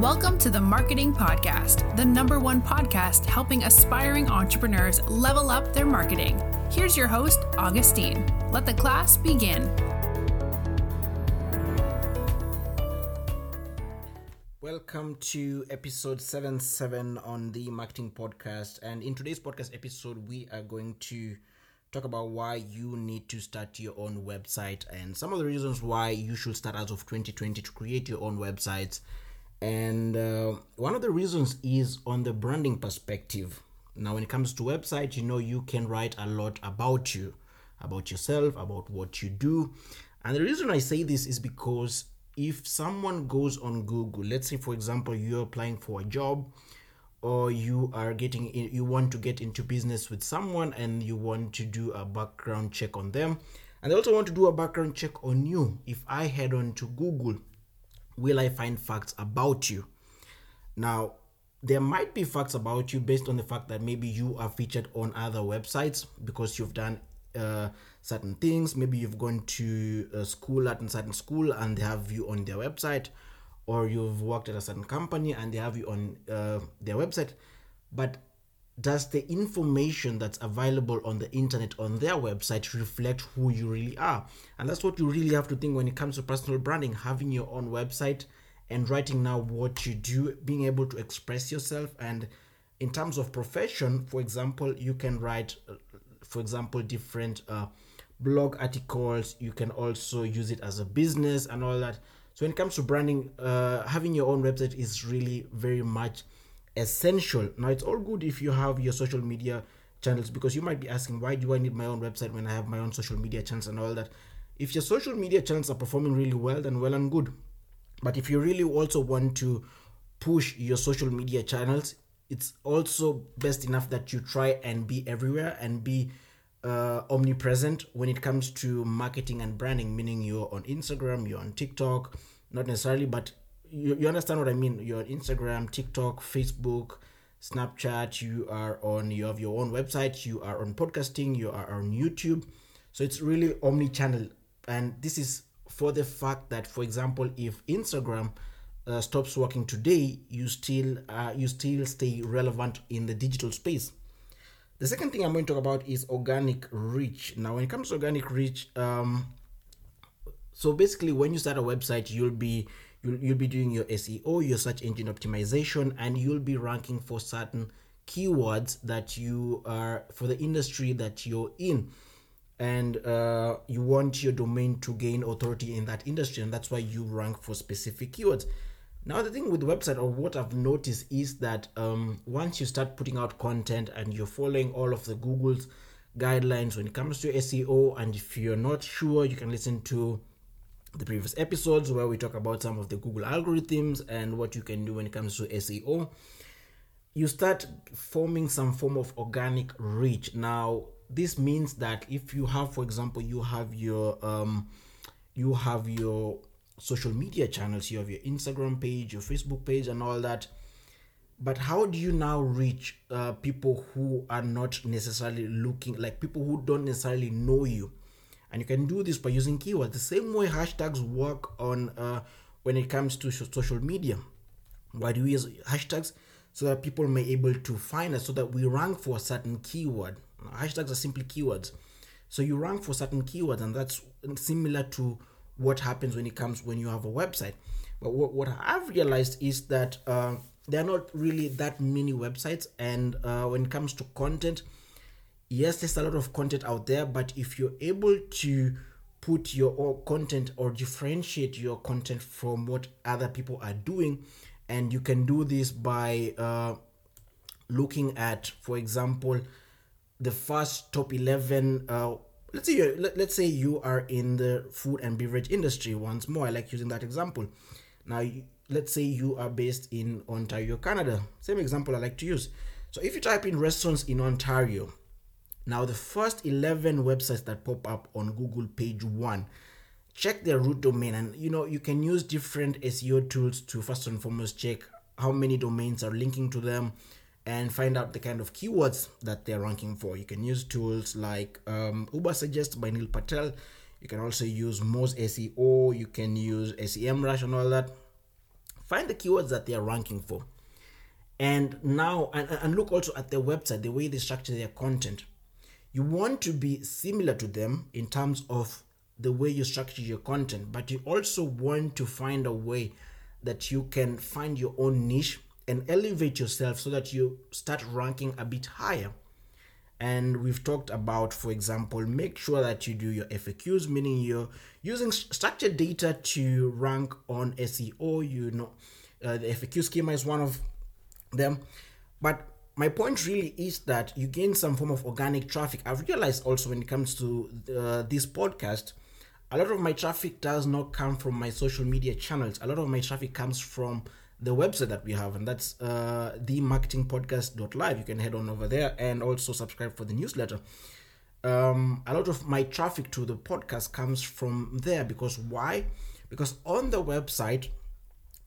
Welcome to the Marketing Podcast, the number one podcast helping aspiring entrepreneurs level up their marketing. Here's your host, Augustine. Let the class begin. Welcome to episode 77 on the Marketing Podcast. And in today's podcast episode, we are going to talk about why you need to start your own website and some of the reasons why you should start as of 2020 to create your own websites and uh, one of the reasons is on the branding perspective. Now, when it comes to website, you know, you can write a lot about you, about yourself, about what you do. And the reason I say this is because if someone goes on Google, let's say, for example, you're applying for a job or you are getting in, you want to get into business with someone and you want to do a background check on them and they also want to do a background check on you if i head on to google will I find facts about you? Now, there might be facts about you based on the fact that maybe you are featured on other websites because you've done uh, certain things. Maybe you've gone to a school at a certain school and they have you on their website, or you've worked at a certain company and they have you on uh, their website. But does the information that's available on the internet on their website reflect who you really are? And that's what you really have to think when it comes to personal branding having your own website and writing now what you do being able to express yourself. And in terms of profession for example you can write uh, for example different uh, blog articles. You can also use it as a business and all that. So when it comes to branding uh, having your own website is really very much essential. Now, it's all good if you have your social media channels because you might be asking, why do I need my own website when I have my own social media channels and all that? If your social media channels are performing really well, then well and good. But if you really also want to push your social media channels, it's also best enough that you try and be everywhere and be uh, omnipresent when it comes to marketing and branding, meaning you're on Instagram, you're on TikTok, not necessarily, but you, you understand what I mean. You're on Instagram, TikTok, Facebook, Snapchat. You are on. You have your own website. You are on podcasting. You are on YouTube. So it's really omni-channel, and this is for the fact that, for example, if Instagram uh, stops working today, you still uh, you still stay relevant in the digital space. The second thing I'm going to talk about is organic reach. Now, when it comes to organic reach, um, so basically, when you start a website, you'll be you'll, you'll be doing your SEO, your search engine optimization, and you'll be ranking for certain keywords that you are for the industry that you're in. And uh, you want your domain to gain authority in that industry and that's why you rank for specific keywords. Now the thing with the website or what i've noticed is that um, once you start putting out content and you're following all of the google's guidelines when it comes to seo and if you're not sure you can listen to the previous episodes where we talk about some of the Google algorithms and what you can do when it comes to SEO, you start forming some form of organic reach. Now, this means that if you have, for example, you have your um, you have your social media channels, you have your Instagram page, your Facebook page, and all that. But how do you now reach uh, people who are not necessarily looking like people who don't necessarily know you? And you can do this by using keywords. The same way hashtags work on uh, when it comes to social media. Why do we use hashtags? So that people may able to find us so that we rank for a certain keyword. Hashtags are simply keywords. So you rank for certain keywords and that's similar to what happens when it comes when you have a website. But what, what i've realized is that uh, there are not really that many websites and uh, when it comes to content yes, there's a lot of content out there, but if you're able to put your content or differentiate your content from what other people are doing, and you can do this by uh, looking at, for example, the first top 11 uh, let's say you let, let's say you are in the food and beverage industry once more i like using that example. Now let's say you are based in ontario canada same example i like to use. So if you type in restaurants in ontario now, the first 11 websites that pop up on Google page one, check their root domain. And you know, you can use different SEO tools to first and foremost check how many domains are linking to them and find out the kind of keywords that they're ranking for. You can use tools like um, Ubersuggest by Neil Patel. You can also use Moz SEO. You can use SEMrush and all that. find the keywords that they are ranking for and now and, and look also at their website the way they structure their content you want to be similar to them in terms of the way you structure your content but you also want to find a way that you can find your own niche and elevate yourself so that you start ranking a bit higher. And we've talked about for example make sure that you do your faqs meaning you're using structured data to rank on seo you know uh, the faq schema is one of them. But my point really is that you gain some form of organic traffic i've realized also when it comes to uh, this podcast a lot of my traffic does not come from my social media channels a lot of my traffic comes from the website that we have, and that's uh, themarketingpodcast.live. You can head on over there and also subscribe for the newsletter. Um, a lot of my traffic to the podcast comes from there because why? Because on the website,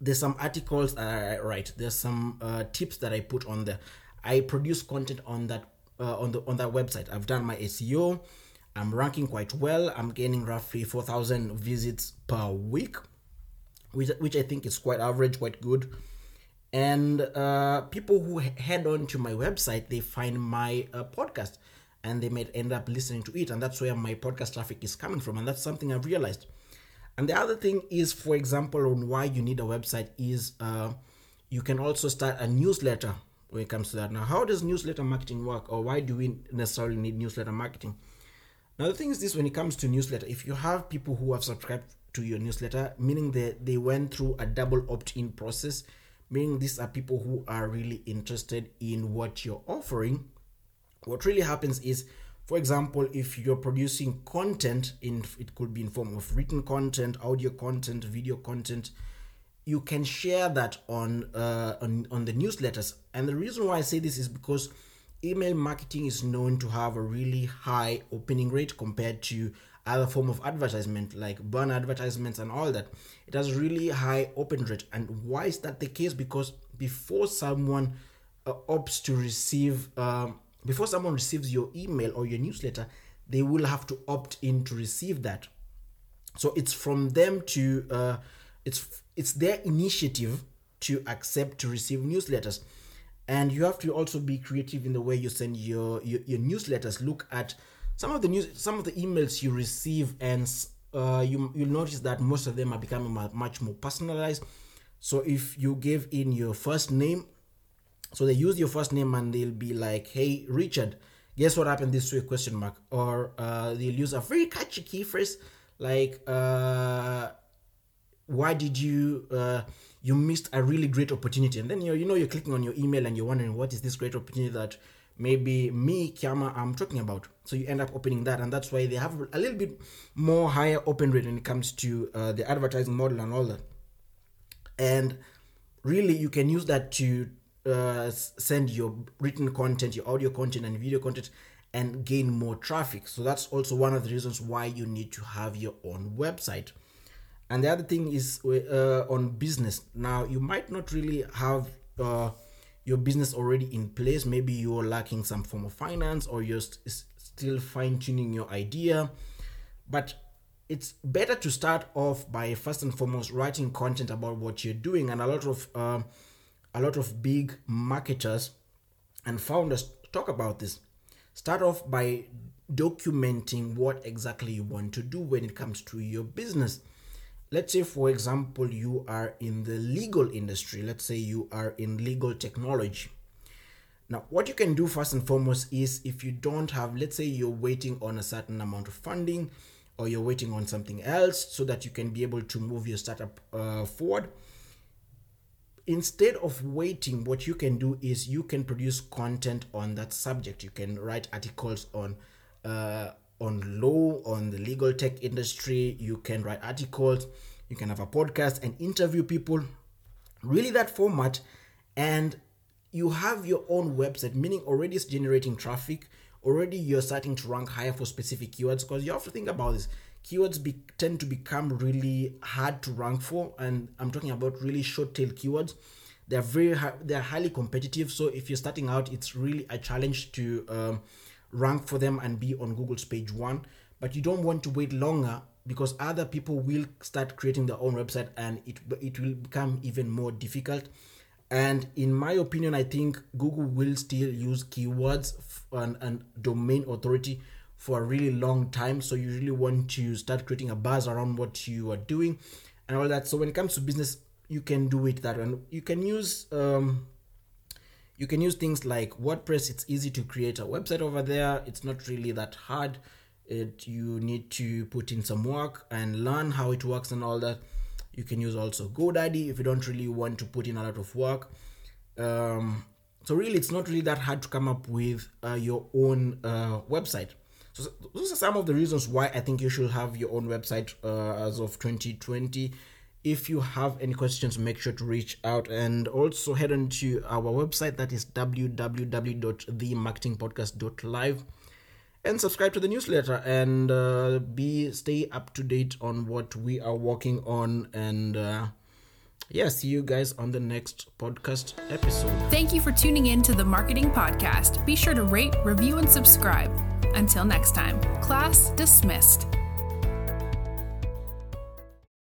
there's some articles I write. There's some uh, tips that I put on there. I produce content on that uh, on the on that website. I've done my SEO. I'm ranking quite well. I'm gaining roughly 4,000 visits per week which which I think is quite average, quite good. And uh, people who head on to my website, they find my uh, podcast, and they might end up listening to it, and that's where my podcast traffic is coming from, and that's something I've realized. And the other thing is, for example, on why you need a website is uh, you can also start a newsletter when it comes to that. Now, how does newsletter marketing work, or why do we necessarily need newsletter marketing? Now, the thing is this: when it comes to newsletter, if you have people who have subscribed to your newsletter, meaning that they went through a double opt in process, meaning these are people who are really interested in what you're offering. What really happens is, for example, if you're producing content in it could be in form of written content, audio content, video content, you can share that on uh, on on the newsletters. And the reason why I say this is because email marketing is known to have a really high opening rate compared to other form of advertisement like burn advertisements and all that. It has really high open rate. And why is that the case? Because before someone uh, opts to receive um, before someone receives your email or your newsletter they will have to opt in to receive that. So it's from them to uh, it's it's their initiative to accept to receive newsletters. And you have to also be creative in the way you send your your, your newsletters. Look at some of the news some of the emails you receive and uh, you you'll notice that most of them are becoming much more personalized. So if you give in your first name so they use your first name and they'll be like hey richard guess what happened this week? Question mark. Or uh, they'll use a very catchy key phrase like uh, why did you uh, you missed a really great opportunity and then you you know you're clicking on your email and you're wondering what is this great opportunity that maybe me Kiama I'm talking about. So you end up opening that, and that's why they have a little bit more higher open rate when it comes to uh, the advertising model and all that. And really, you can use that to uh, send your written content, your audio content, and video content, and gain more traffic. So that's also one of the reasons why you need to have your own website. And the other thing is uh, on business. Now, you might not really have uh, your business already in place. Maybe you're lacking some form of finance or you're st- still fine tuning your idea. But it's better to start off by first and foremost writing content about what you're doing. And a lot of uh, a lot of big marketers and founders talk about this. Start off by documenting what exactly you want to do when it comes to your business let's say for example you are in the legal industry. Let's say you are in legal technology. Now what you can do first and foremost is if you don't have let's say you're waiting on a certain amount of funding or you're waiting on something else so that you can be able to move your startup uh, forward instead of waiting what you can do is you can produce content on that subject. You can write articles on uh, on law, on the legal tech industry. You can write articles, you can have a podcast and interview people. Really, that format. And you have your own website, meaning already it's generating traffic. Already you're starting to rank higher for specific keywords because you have to think about this. Keywords be, tend to become really hard to rank for, and I'm talking about really short tail keywords. They're very they're highly competitive. So if you're starting out, it's really a challenge to um, rank for them and be on Google's page one. But you don't want to wait longer because other people will start creating their own website and it it will become even more difficult. And in my opinion i think google will still use keywords and, and domain authority for a really long time. So you really want to start creating a buzz around what you are doing and all that. So when it comes to business you can do it that and you can use um, you can use things like wordpress. It's easy to create a website over there. It's not really that hard. It you need to put in some work and learn how it works and all that. You can use also godaddy if you don't really want to put in a lot of work. Um, so really it's not really that hard to come up with uh, your own uh, website. So those are some of the reasons why i think you should have your own website uh, as of 2020 if you have any questions make sure to reach out and also head on to our website that is www.themarketingpodcast.live and subscribe to the newsletter and uh, be stay up to date on what we are working on and uh, yeah see you guys on the next podcast episode Thank you for tuning in to the Marketing Podcast. Be sure to rate, review, and subscribe. Until next time, class dismissed.